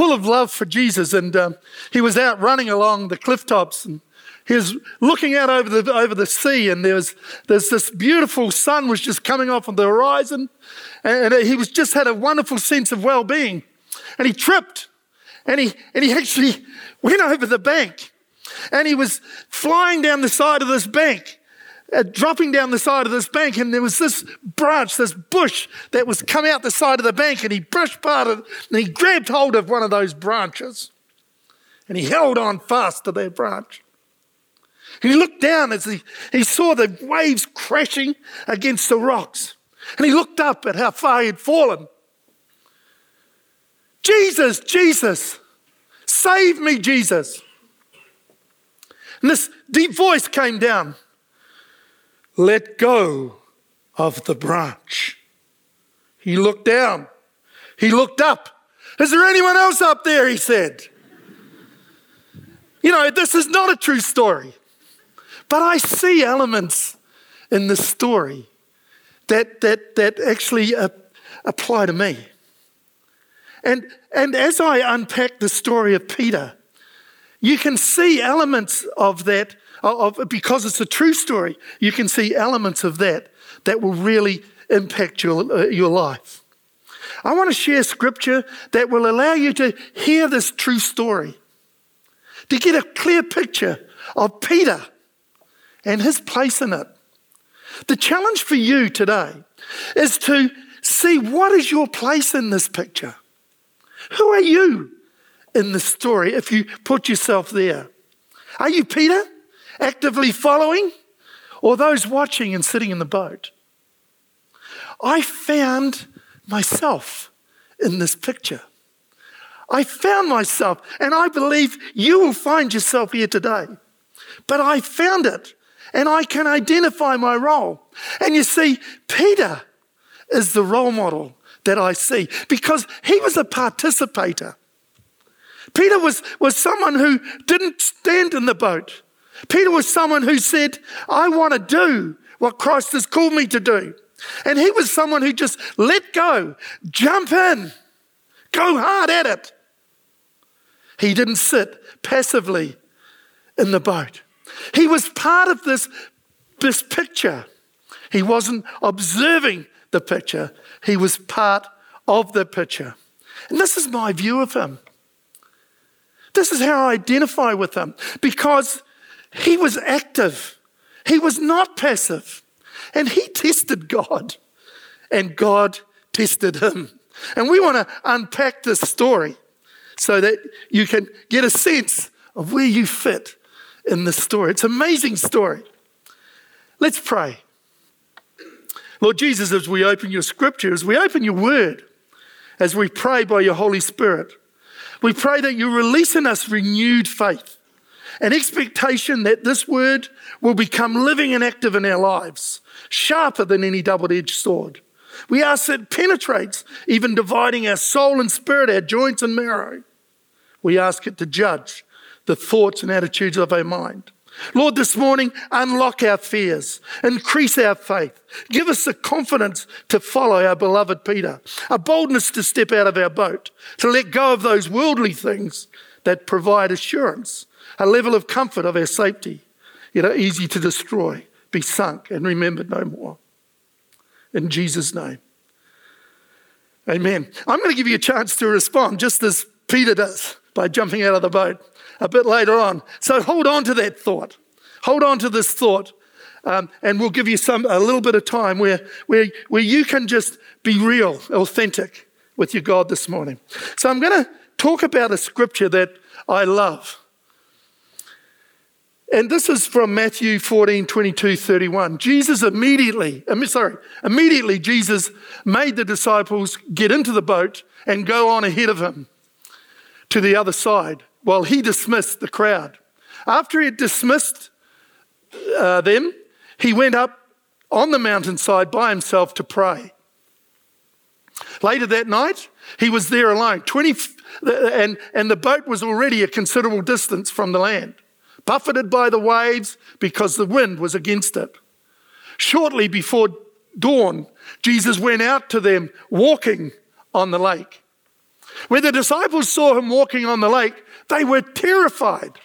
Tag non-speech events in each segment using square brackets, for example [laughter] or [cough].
full of love for Jesus, and um, he was out running along the cliff tops, and he was looking out over the over the sea, and there was there's this beautiful sun was just coming off on the horizon, and he was just had a wonderful sense of well-being, and he tripped, and he and he actually [laughs] went over the bank, and he was flying down the side of this bank, uh, dropping down the side of this bank, and there was this branch, this bush that was coming out the side of the bank, and he brushed part of it, and he grabbed hold of one of those branches, and he held on fast to that branch. And he looked down as he, he saw the waves crashing against the rocks, and he looked up at how far he had fallen. Jesus, Jesus, save me, Jesus. And this deep voice came down let go of the branch. He looked down. He looked up. Is there anyone else up there? He said. You know, this is not a true story, but I see elements in the story that, that, that actually uh, apply to me. And, and as I unpack the story of Peter, you can see elements of that of, because it's a true story, you can see elements of that that will really impact your, uh, your life. I want to share scripture that will allow you to hear this true story, to get a clear picture of Peter and his place in it. The challenge for you today is to see what is your place in this picture. Who are you in the story if you put yourself there? Are you Peter? Actively following, or those watching and sitting in the boat. I found myself in this picture. I found myself, and I believe you will find yourself here today. But I found it, and I can identify my role. And you see, Peter is the role model that I see because he was a participator. Peter was, was someone who didn't stand in the boat. Peter was someone who said, I want to do what Christ has called me to do. And he was someone who just let go, jump in, go hard at it. He didn't sit passively in the boat. He was part of this, this picture. He wasn't observing the picture, he was part of the picture. And this is my view of him. This is how I identify with him because he was active, he was not passive. And he tested God, and God tested him. And we want to unpack this story so that you can get a sense of where you fit in this story. It's an amazing story. Let's pray. Lord Jesus, as we open your scripture, as we open your word, as we pray by your Holy Spirit, we pray that you release in us renewed faith an expectation that this word will become living and active in our lives, sharper than any double edged sword. We ask that it penetrates, even dividing our soul and spirit, our joints and marrow. We ask it to judge the thoughts and attitudes of our mind. Lord, this morning, unlock our fears, increase our faith, give us the confidence to follow our beloved Peter, a boldness to step out of our boat, to let go of those worldly things that provide assurance a level of comfort of our safety, yet are easy to destroy, be sunk, and remembered no more. In Jesus' name. Amen. I'm going to give you a chance to respond, just as Peter does, by jumping out of the boat a bit later on. So hold on to that thought. Hold on to this thought. Um, and we'll give you some a little bit of time where, where, where you can just be real, authentic with your God this morning. So I'm going to talk about a scripture that I love. And this is from Matthew 14, 22, 31. Jesus immediately, sorry, immediately Jesus made the disciples get into the boat and go on ahead of him to the other side while he dismissed the crowd. After he had dismissed uh, them, he went up on the mountainside by himself to pray. Later that night, he was there alone, 20, and, and the boat was already a considerable distance from the land buffeted by the waves because the wind was against it. Shortly before dawn, Jesus went out to them walking on the lake. When the disciples saw him walking on the lake, they were terrified.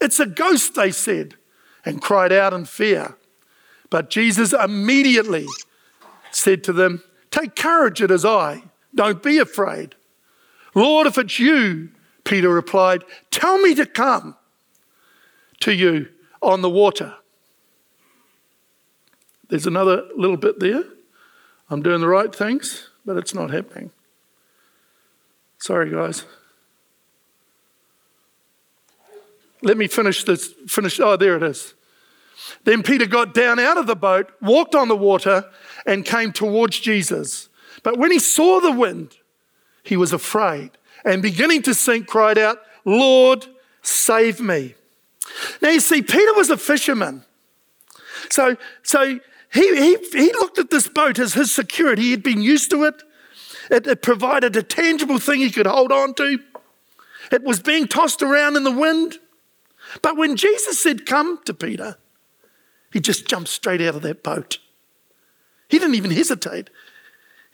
It's a ghost, they said, and cried out in fear. But Jesus immediately said to them, Take courage, it is I. Don't be afraid. Lord, if it's you, Peter replied, tell me to come to you on the water. There's another little bit there. I'm doing the right things, but it's not happening. Sorry, guys. Let me finish this. Finish. Oh, there it is. Then Peter got down out of the boat, walked on the water, and came towards Jesus. But when he saw the wind, he was afraid and beginning to sink, cried out, Lord, save me. Now you see, Peter was a fisherman. So, so he, he, he looked at this boat as his security. He had been used to it. it. It provided a tangible thing he could hold on to. It was being tossed around in the wind. But when Jesus said, Come to Peter, he just jumped straight out of that boat. He didn't even hesitate.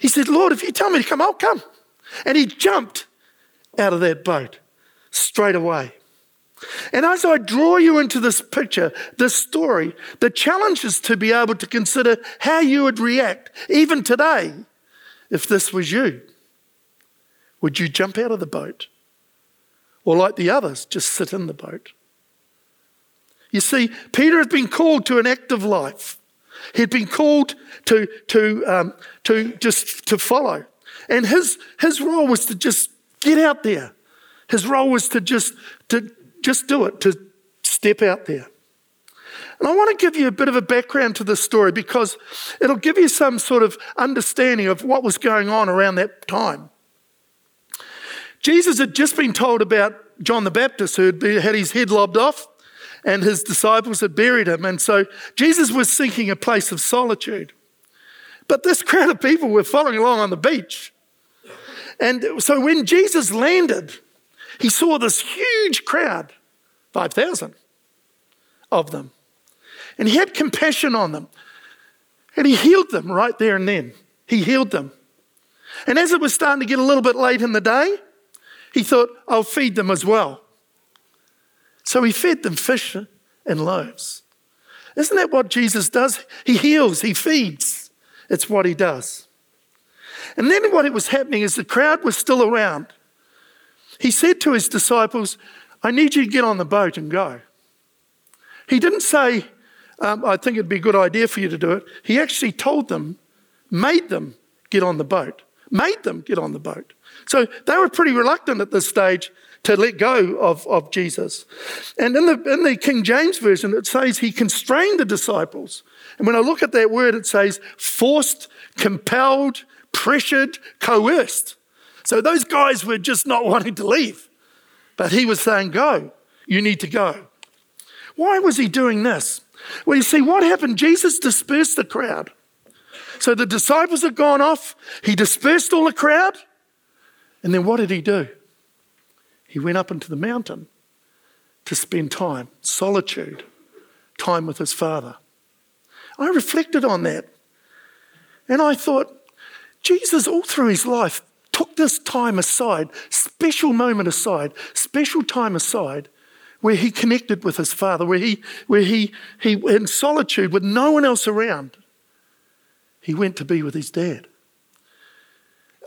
He said, Lord, if you tell me to come, I'll come. And he jumped out of that boat straight away. And as I draw you into this picture, this story, the challenge is to be able to consider how you would react, even today, if this was you. Would you jump out of the boat? Or, like the others, just sit in the boat? You see, Peter has been called to an active life. He'd been called to, to, um, to just to follow. And his, his role was to just get out there. His role was to just, to just do it, to step out there. And I want to give you a bit of a background to this story because it'll give you some sort of understanding of what was going on around that time. Jesus had just been told about John the Baptist, who had his head lobbed off, and his disciples had buried him. And so Jesus was seeking a place of solitude. But this crowd of people were following along on the beach. And so when Jesus landed, he saw this huge crowd 5,000 of them. And he had compassion on them. And he healed them right there and then. He healed them. And as it was starting to get a little bit late in the day, he thought, I'll feed them as well. So he fed them fish and loaves. Isn't that what Jesus does? He heals, he feeds. It's what he does. And then what was happening is the crowd was still around. He said to his disciples, I need you to get on the boat and go. He didn't say, um, I think it'd be a good idea for you to do it. He actually told them, made them get on the boat, made them get on the boat. So they were pretty reluctant at this stage to let go of, of Jesus. And in the, in the King James Version, it says he constrained the disciples. And when I look at that word, it says forced, compelled, pressured, coerced. So those guys were just not wanting to leave. But he was saying, Go, you need to go. Why was he doing this? Well, you see, what happened? Jesus dispersed the crowd. So the disciples had gone off, he dispersed all the crowd, and then what did he do? He went up into the mountain to spend time, solitude, time with his father. I reflected on that and I thought, Jesus, all through his life, took this time aside, special moment aside, special time aside, where he connected with his father, where he, where he, he in solitude with no one else around, he went to be with his dad.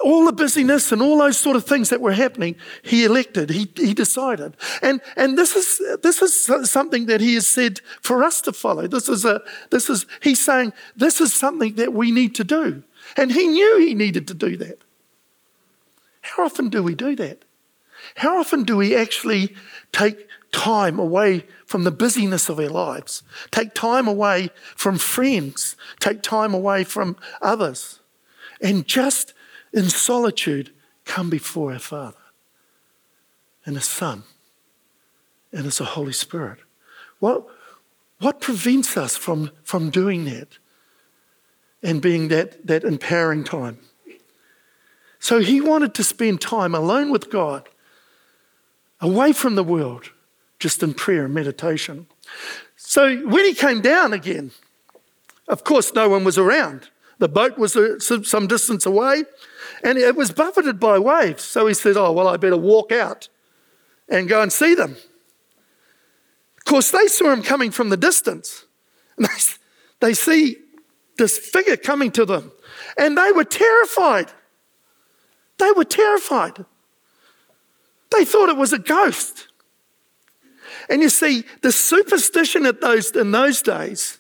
All the busyness and all those sort of things that were happening, he elected, he, he decided. And, and this, is, this is something that he has said for us to follow. This is a, this is, he's saying this is something that we need to do. And he knew he needed to do that. How often do we do that? How often do we actually take time away from the busyness of our lives, take time away from friends, take time away from others, and just in solitude come before our Father and His Son and as a Holy Spirit? What, what prevents us from, from doing that? and being that, that empowering time. So he wanted to spend time alone with God, away from the world, just in prayer and meditation. So when he came down again, of course, no one was around. The boat was uh, some distance away and it was buffeted by waves. So he said, Oh, well, I better walk out and go and see them. Of course, they saw him coming from the distance. [laughs] And they, they see this figure coming to them. And they were terrified. They were terrified. They thought it was a ghost. And you see, the superstition at those, in those days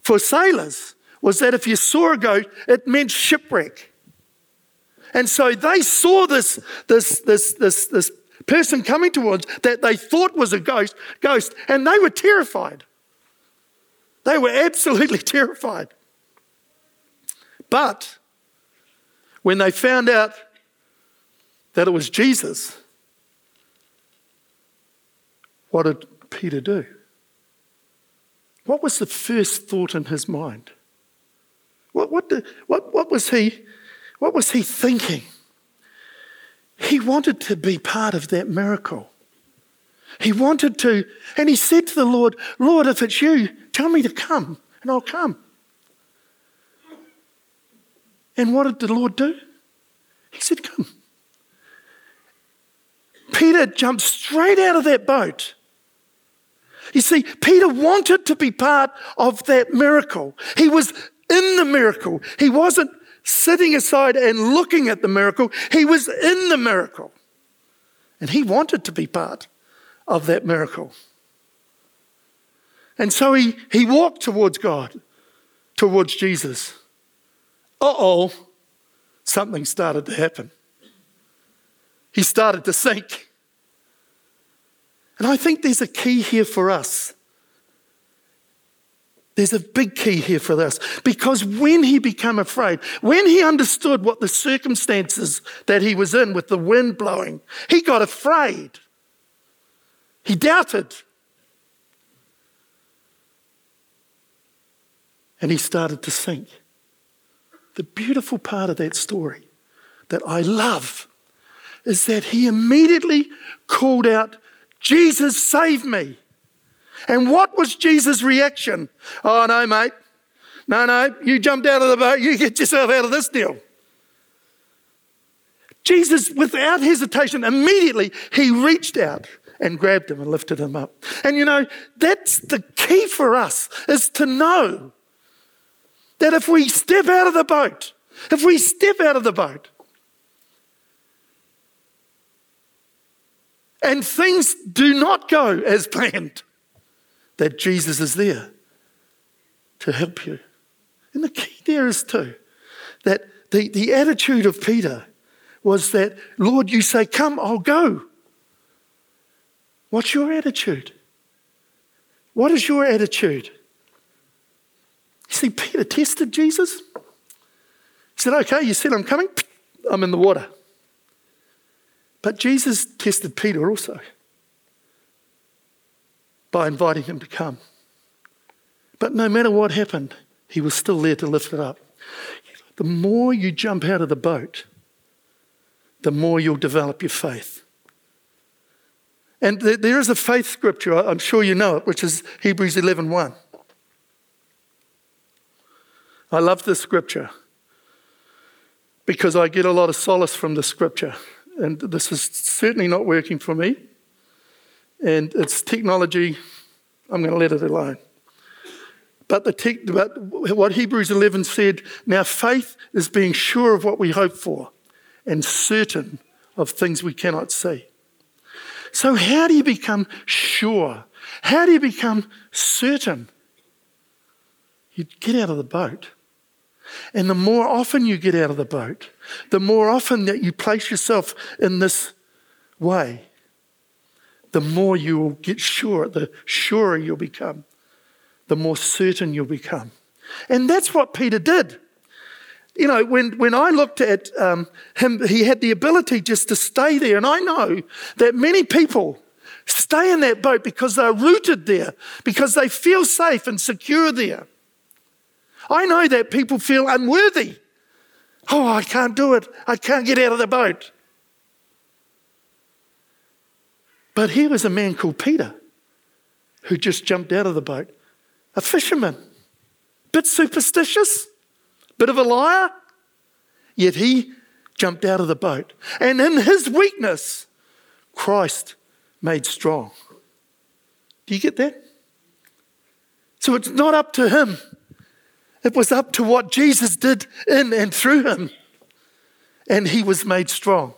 for sailors was that if you saw a goat, it meant shipwreck. And so they saw this, this, this, this, this person coming towards that they thought was a ghost, ghost, and they were terrified. They were absolutely [laughs] terrified. But when they found out that it was Jesus, what did Peter do? What was the first thought in his mind? What, what, what, what, was he, what was he thinking? He wanted to be part of that miracle. He wanted to, and he said to the Lord, Lord, if it's you, tell me to come, and I'll come. And what did the Lord do? He said, Come. Peter jumped straight out of that boat. You see, Peter wanted to be part of that miracle. He was in the miracle. He wasn't sitting aside and looking at the miracle, he was in the miracle. And he wanted to be part of that miracle. And so he, he walked towards God, towards Jesus. Uh oh, something started to happen. He started to sink. And I think there's a key here for us. There's a big key here for this because when he became afraid, when he understood what the circumstances that he was in with the wind blowing, he got afraid. He doubted. And he started to sink. The beautiful part of that story that I love is that he immediately called out, Jesus, save me. And what was Jesus' reaction? Oh, no, mate. No, no, you jumped out of the boat. You get yourself out of this deal. Jesus, without hesitation, immediately he reached out and grabbed him and lifted him up. And you know, that's the key for us is to know that if we step out of the boat, if we step out of the boat, and things do not go as [laughs] planned, that Jesus is there to help you. And the key there is too that the, the attitude of Peter was that, Lord, you say, Come, I'll go. What's your attitude? What is your attitude? You see, Peter tested Jesus. He said, Okay, you said I'm coming, I'm in the water. But Jesus tested Peter also by inviting him to come. But no matter what happened, he was still there to lift it up. The more you jump out of the boat, the more you'll develop your faith. And there is a faith scripture, I'm sure you know it, which is Hebrews 11 1. I love this scripture because I get a lot of solace from the scripture. And this is certainly not working for me and it's technology, I'm going to let it alone. But, the but what Hebrews 11 said now faith is being sure of what we hope for and certain of things we cannot see. So, how do you become sure? How do you become certain? You get out of the boat. And the more often you get out of the boat, the more often that you place yourself in this way, the more you will get sure, the surer you'll become, the more certain you'll become. And that's what Peter did. You know, when, when I looked at um, him, he had the ability just to stay there. And I know that many people stay in that boat because they're rooted there, because they feel safe and secure there. I know that people feel unworthy. Oh, I can't do it. I can't get out of the boat. But here was a man called Peter who just jumped out of the boat, a fisherman, bit superstitious, bit of a liar, yet he jumped out of the boat. And in his weakness, Christ made strong. Do you get that? So it's not up to him, it was up to what Jesus did in and through him. And he was made strong.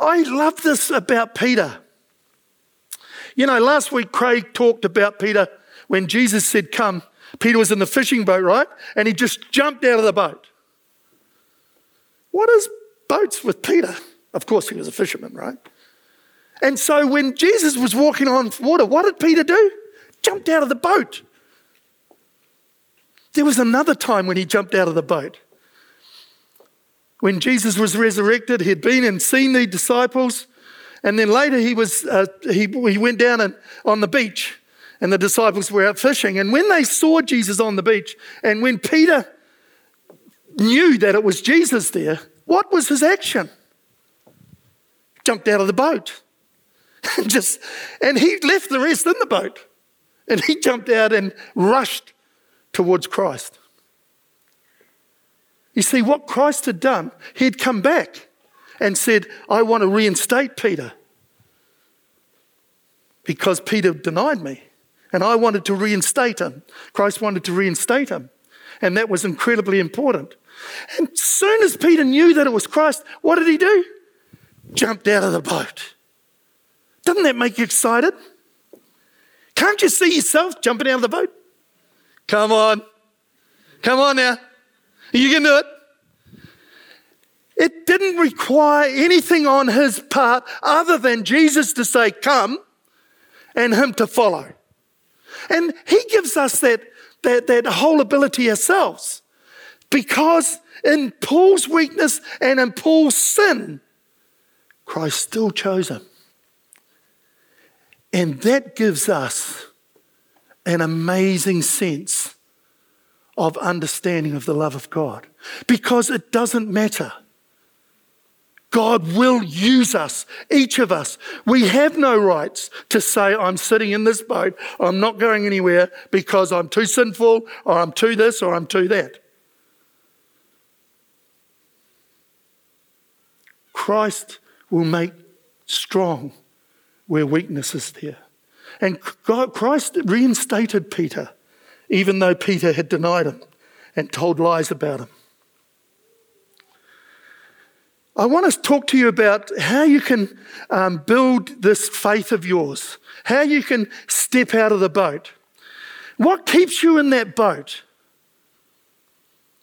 I love this about Peter. You know, last week Craig talked about Peter when Jesus said, Come. Peter was in the fishing boat, right? And he just jumped out of the boat. What is boats with Peter? Of course, he was a fisherman, right? And so when Jesus was walking on water, what did Peter do? Jumped out of the boat. There was another time when he jumped out of the boat. When Jesus was resurrected, he had been and seen the disciples, and then later he was uh, he, he went down and, on the beach, and the disciples were out fishing. And when they saw Jesus on the beach, and when Peter knew that it was Jesus there, what was his action? Jumped out of the boat. [laughs] and just and he left the rest in the boat. And he jumped out and rushed towards Christ. You see, what Christ had done, he'd come back and said, I want to reinstate Peter because Peter denied me. And I wanted to reinstate him. Christ wanted to reinstate him. And that was incredibly important. And soon as Peter knew that it was Christ, what did he do? Jumped out of the boat. Doesn't that make you excited? Can't you see yourself jumping out of the boat? Come on. Come on now. You can do it. It didn't require anything on his part other than Jesus to say, Come, and him to follow. And he gives us that, that, that whole ability ourselves. Because in Paul's weakness and in Paul's sin, Christ still chose him. And that gives us an amazing sense of understanding of the love of God because it doesn't matter. God will use us, each of us. We have no rights to say, I'm sitting in this boat, I'm not going anywhere because I'm too sinful, or I'm too this, or I'm too that. Christ will make strong where weakness is there. And God, Christ reinstated Peter, even though Peter had denied him and told lies about him. I want to talk to you about how you can um, build this faith of yours, how you can step out of the boat. What keeps you in that boat?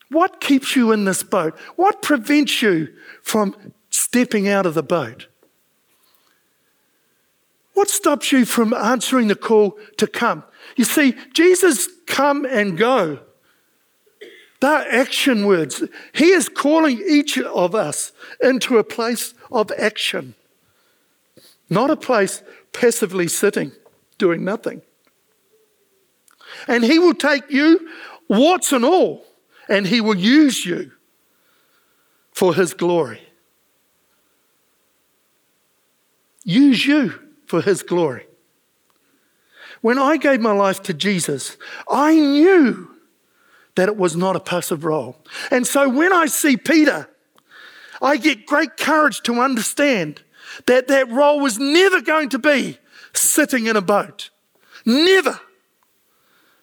What keeps you in this boat? What prevents you from stepping out of the boat? What stops you from answering the call to come? You see, Jesus come and go. They're action words. He is calling each of us into a place of action, not a place passively sitting, doing nothing. And He will take you, warts and all, and He will use you for His glory. Use you for His glory. When I gave my life to Jesus, I knew that it was not a passive role. And so when I see Peter, I get great courage to understand that that role was never going to be sitting in a boat. Never.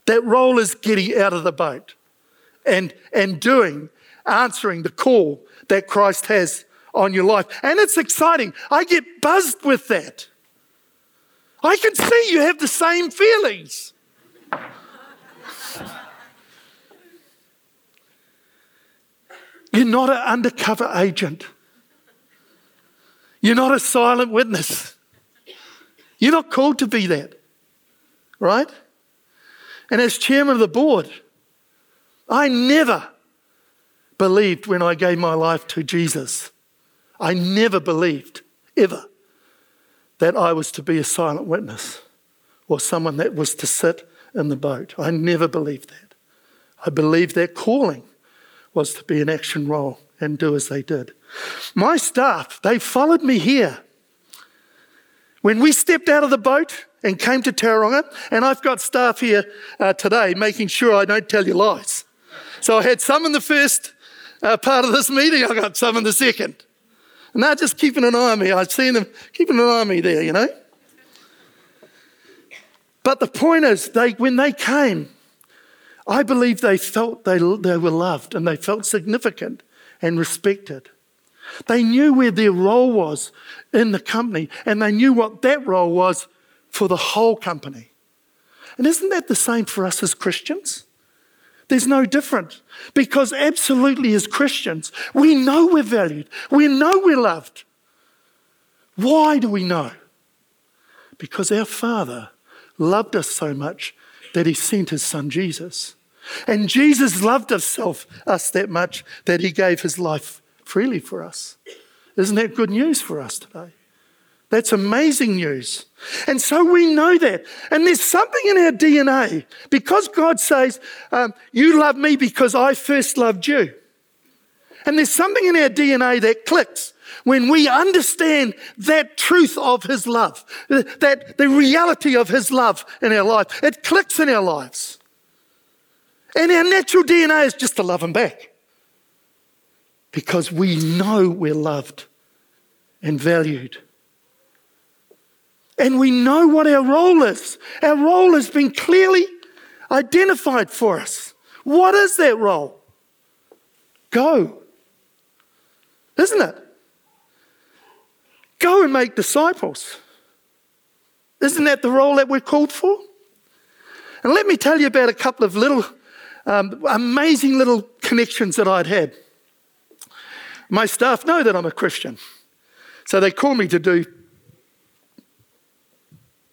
That role is getting out of the boat and, and doing, answering the call that Christ has on your life. And it's exciting. I get buzzed with that. I can see you have the same feelings. You're not an undercover agent. You're not a silent witness. You're not called to be that, right? And as chairman of the board, I never believed when I gave my life to Jesus, I never believed, ever, that I was to be a silent witness or someone that was to sit in the boat. I never believed that. I believed that calling was to be an action role and do as they did. My staff, they followed me here. When we stepped out of the boat and came to Tauranga, and I've got staff here uh, today making sure I don't tell you lies. So I had some in the first uh, part of this meeting, I got some in the second. And they're just keeping an eye on me. I've seen them keeping an eye on me there, you know. But the point is, they, when they came, I believe they felt they, they were loved and they felt significant and respected. They knew where their role was in the company and they knew what that role was for the whole company. And isn't that the same for us as Christians? There's no difference because, absolutely, as Christians, we know we're valued, we know we're loved. Why do we know? Because our Father loved us so much that He sent His Son Jesus. And Jesus loved himself, us that much that He gave His life freely for us. Isn't that good news for us today? That's amazing news. And so we know that. And there's something in our DNA because God says, um, You love me because I first loved you. And there's something in our DNA that clicks when we understand that truth of His love, that the reality of His love in our life. It clicks in our lives. And our natural DNA is just to love Him back because we know we're loved and valued. And we know what our role is. Our role has been clearly identified for us. What is that role? Go. Isn't it? Go and make disciples. Isn't that the role that we're called for? And let me tell you about a couple of little um, amazing little connections that I'd had. My staff know that I'm a Christian, so they call me to do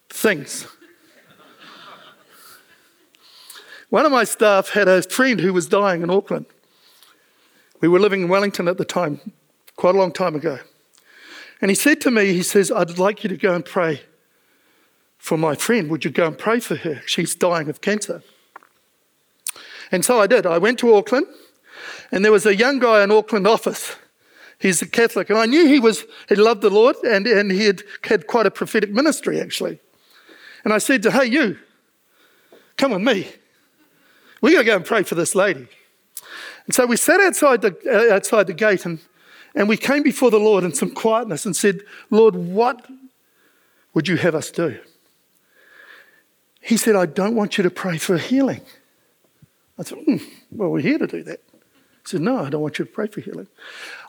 things. One of my staff had a friend who was dying in Auckland. We were living in Wellington at the time, quite a long time ago. And he said to me, he says, I'd like you to go and pray for my friend. Would you go and pray for her? She's dying of cancer. And so I did. I went to Auckland, and there was a young guy in Auckland office. He's a Catholic, and I knew he was he loved the Lord, and, and he had had quite a prophetic ministry actually. And I said to, hey, you, come with me. We're going to go and pray for this lady. And so we sat outside the, uh, outside the gate and, and we came before the Lord in some quietness and said, Lord, what would you have us do? He said, I don't want you to pray for healing. I said, mm, well, we're here to do that. He said, No, I don't want you to pray for healing.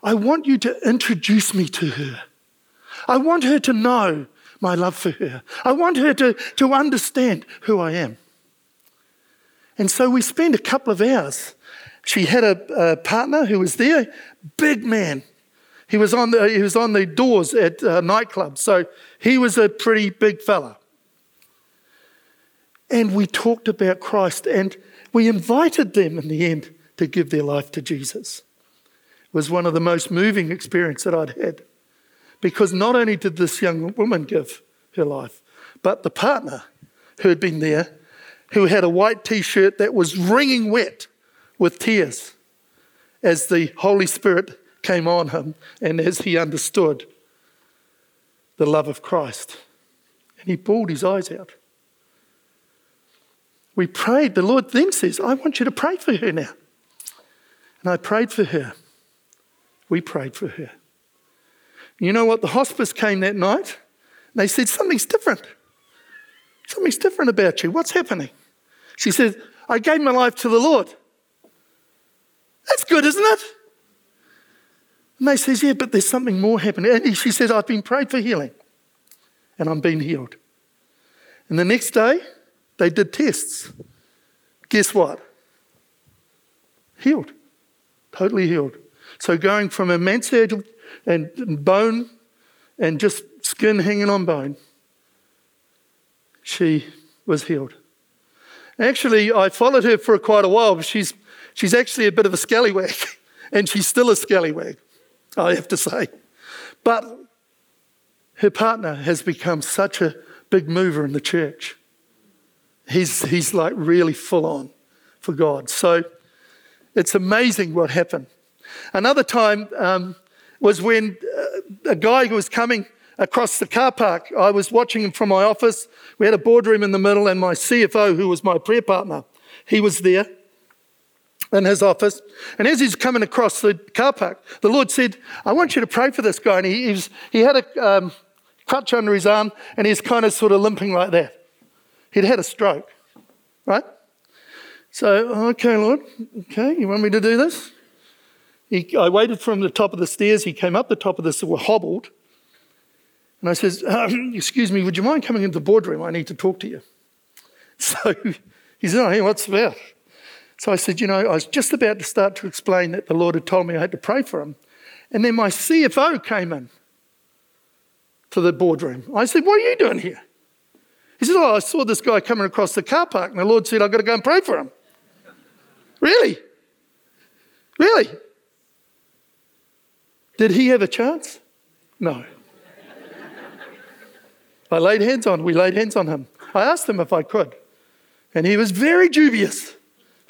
I want you to introduce me to her. I want her to know my love for her. I want her to, to understand who I am. And so we spent a couple of hours. She had a, a partner who was there, big man. He was on the, he was on the doors at uh, nightclubs, so he was a pretty big fella. And we talked about Christ, and we invited them in the end to give their life to Jesus. It was one of the most moving experiences that I'd had. Because not only did this young woman give her life, but the partner who had been there, who had a white t shirt that was wringing wet with tears as the Holy Spirit came on him and as he understood the love of Christ. And he bawled his eyes out. We prayed. The Lord then says, I want you to pray for her now. And I prayed for her. We prayed for her. You know what? The hospice came that night. And they said, Something's different. Something's different about you. What's happening? She said, I gave my life to the Lord. That's good, isn't it? And they says, Yeah, but there's something more happening. And she says, I've been prayed for healing. And I'm being healed. And the next day, they did tests. Guess what? Healed. Totally healed. So going from a and bone and just skin hanging on bone, she was healed. Actually, I followed her for quite a while, she's, she's actually a bit of a scallywag, [laughs] and she's still a scallywag, I have to say. But her partner has become such a big mover in the church. He's, he's like really full on for God. So it's amazing what happened. Another time, um, was when uh, a guy who was coming across the car park, I was watching him from my office. We had a boardroom in the middle, and my CFO, who was my prayer partner, he was there. in his office. And as he's coming across the car park, the Lord said, I want you to pray for this guy. And he, he, was, he had a um, crutch under his arm and he's kind of sort of limping like that. He'd had a stroke, right? So, okay, Lord, okay, you want me to do this? He, I waited for him at the top of the stairs. He came up the top of the stairs, hobbled. And I says, um, [clears throat] excuse me, would you mind coming into the boardroom? I need to talk to you. [laughs] So he said, oh, hey, what's about? So I said, you know, I was just about to start to explain that the Lord had told me I had to pray for him. And then my CFO came in to the boardroom. I said, what are you doing here? He said, oh, I saw this guy coming across the car park and the Lord said, I've got to go and pray for him. [laughs] really? Really? Did he have a chance? No. I laid hands on, we laid hands on him. I asked him if I could. And he was very dubious.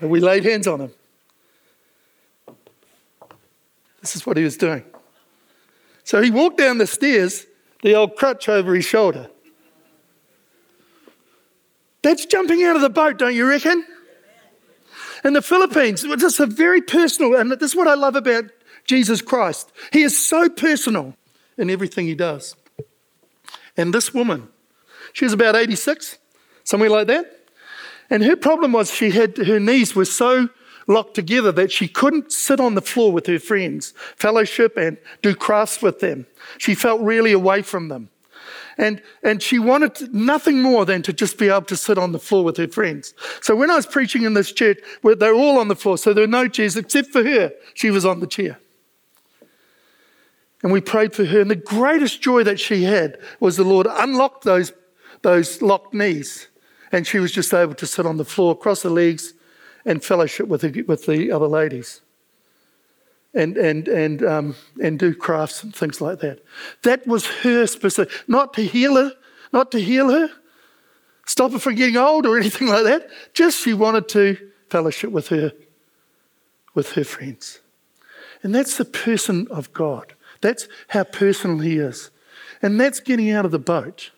But we laid hands on him. This is what he was doing. So he walked down the stairs, the old crutch over his shoulder. That's jumping out of the boat, don't you reckon? In the Philippines, this is a very personal, and this is what I love about Jesus Christ. He is so personal in everything he does. And this woman, she was about 86, somewhere like that. And her problem was she had her knees were so locked together that she couldn't sit on the floor with her friends, fellowship, and do crafts with them. She felt really away from them. And, and she wanted nothing more than to just be able to sit on the floor with her friends. So when I was preaching in this church, they're all on the floor, so there were no chairs except for her, she was on the chair. And we prayed for her. And the greatest joy that she had was the Lord unlocked those, those locked knees and she was just able to sit on the floor, cross her legs, and fellowship with the, with the other ladies. And, and, and, um, and do crafts and things like that. That was her specific, not to heal her, not to heal her, stop her from getting old or anything like that. Just she wanted to fellowship with her, with her friends. And that's the person of God. That's how personal he is. And that's getting out of the boat.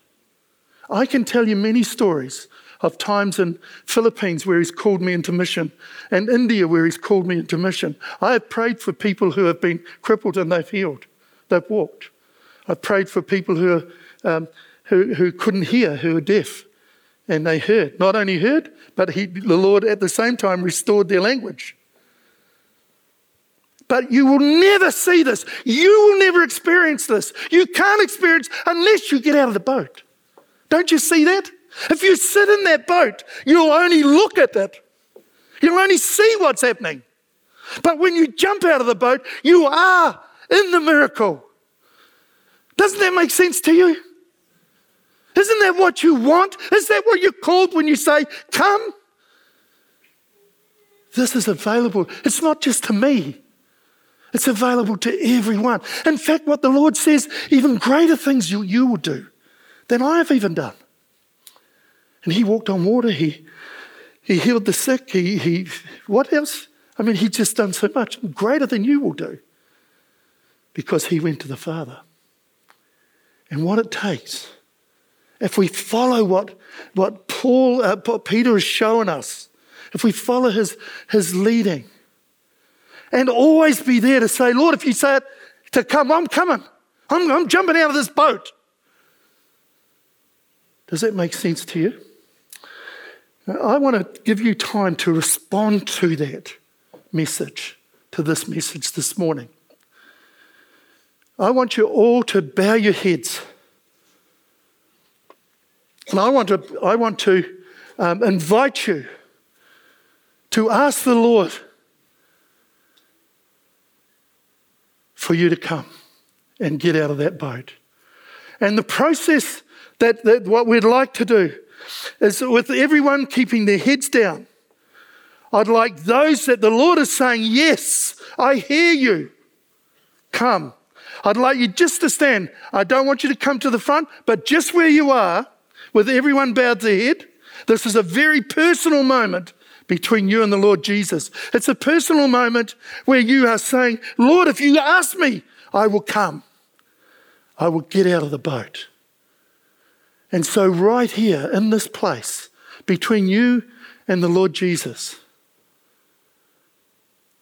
I can tell you many stories of times in Philippines where he's called me into mission and India where he's called me into mission. I have prayed for people who have been crippled and they've healed. They've walked. I've prayed for people who, um, who, who couldn't hear, who are deaf, and they heard. Not only heard, but he, the Lord at the same time restored their language. But you will never see this. You will never experience this. You can't experience unless you get out of the boat. Don't you see that? If you sit in that boat, you'll only look at it. You'll only see what's happening. But when you jump out of the boat, you are in the miracle. Doesn't that make sense to you? Isn't that what you want? Is that what you're called when you say, Come? This is available. It's not just to me, it's available to everyone. In fact, what the Lord says, even greater things you, you will do than I have even done. And he walked on water. He, he healed the sick. He, he, what else? I mean, he's just done so much greater than you will do because he went to the Father. And what it takes, if we follow what, what Paul, uh, Peter has shown us, if we follow his, his leading, and always be there to say, Lord, if you say it to come, I'm coming. I'm, I'm jumping out of this boat. Does that make sense to you? I want to give you time to respond to that message, to this message this morning. I want you all to bow your heads. And I want to, I want to um, invite you to ask the Lord for you to come and get out of that boat. And the process that, that what we'd like to do is with everyone keeping their heads down. I'd like those that the Lord is saying, Yes, I hear you. Come. I'd like you just to stand. I don't want you to come to the front, but just where you are, with everyone bowed their head. This is a very personal moment between you and the Lord Jesus. It's a personal moment where you are saying, Lord, if you ask me, I will come. I will get out of the boat. And so, right here in this place, between you and the Lord Jesus,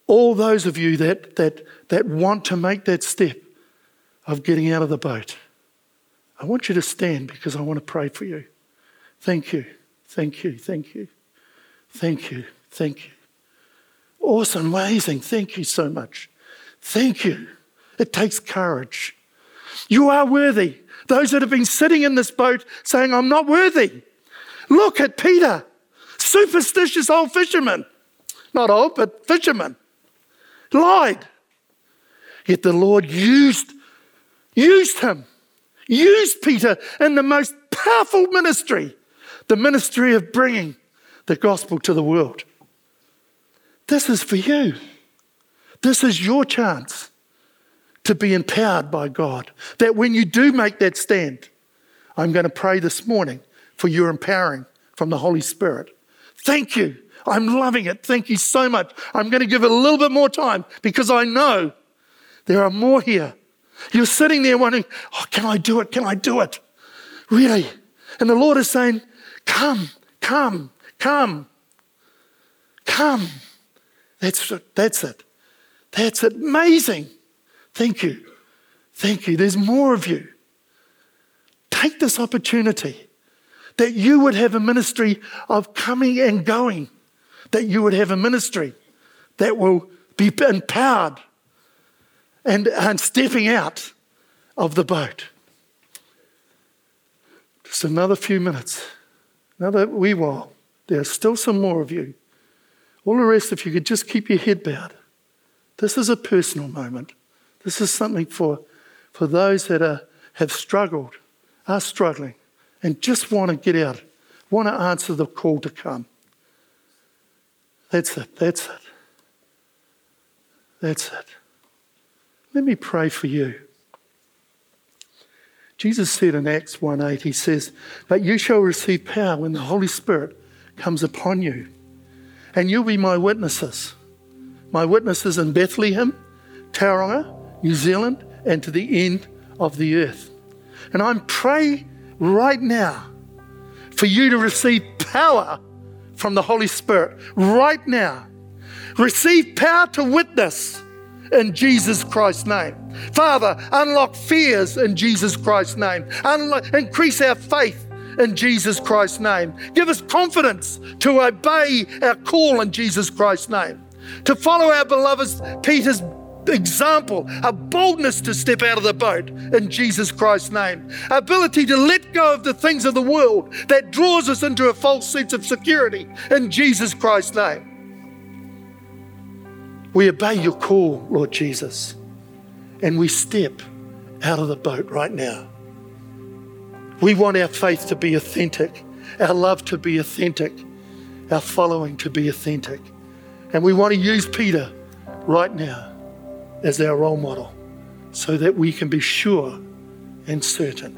all those of you that, that, that want to make that step of getting out of the boat, I want you to stand because I want to pray for you. Thank you. Thank you. Thank you. Thank you. Thank you. Awesome. Amazing. Thank you so much. Thank you. It takes courage. You are worthy. Those that have been sitting in this boat saying, I'm not worthy. Look at Peter, superstitious old fisherman. Not old, but fisherman. Lied. Yet the Lord used, used him, used Peter in the most powerful ministry, the ministry of bringing the gospel to the world. This is for you. This is your chance to be empowered by God. That when you do make that stand, I'm going to pray this morning for your empowering from the Holy Spirit. Thank you. I'm loving it. Thank you so much. I'm going to give it a little bit more time because I know there are more here. You're sitting there wondering, oh, can I do it? Can I do it? Really? And the Lord is saying, come, come, come, come. That's it. That's it. That's. Amazing. Thank you. Thank you. There's more of you. Take this opportunity that you would have a ministry of coming and going, that you would have a ministry that will be empowered and, and stepping out of the boat. Just another few minutes, another wee while. There's still some more of you. All the rest, if you could just keep your head bowed. This is a personal moment. This is something for, for those that are, have struggled, are struggling, and just want to get out, want to answer the call to come. That's it. That's it. That's it. Let me pray for you. Jesus said in Acts 1 8, He says, But you shall receive power when the Holy Spirit comes upon you, and you'll be my witnesses. My witnesses in Bethlehem, Tauranga, New Zealand, and to the end of the earth. And I'm praying right now for you to receive power from the Holy Spirit right now. Receive power to witness in Jesus Christ's name. Father, unlock fears in Jesus Christ's name. Unlock, increase our faith in Jesus Christ's name. Give us confidence to obey our call in Jesus Christ's name. To follow our beloved Peter's example, a boldness to step out of the boat in Jesus Christ's name, ability to let go of the things of the world that draws us into a false sense of security in Jesus Christ's name. We obey your call, Lord Jesus, and we step out of the boat right now. We want our faith to be authentic, our love to be authentic, our following to be authentic. And we want to use Peter right now as our role model so that we can be sure and certain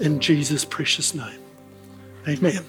in Jesus' precious name. Amen.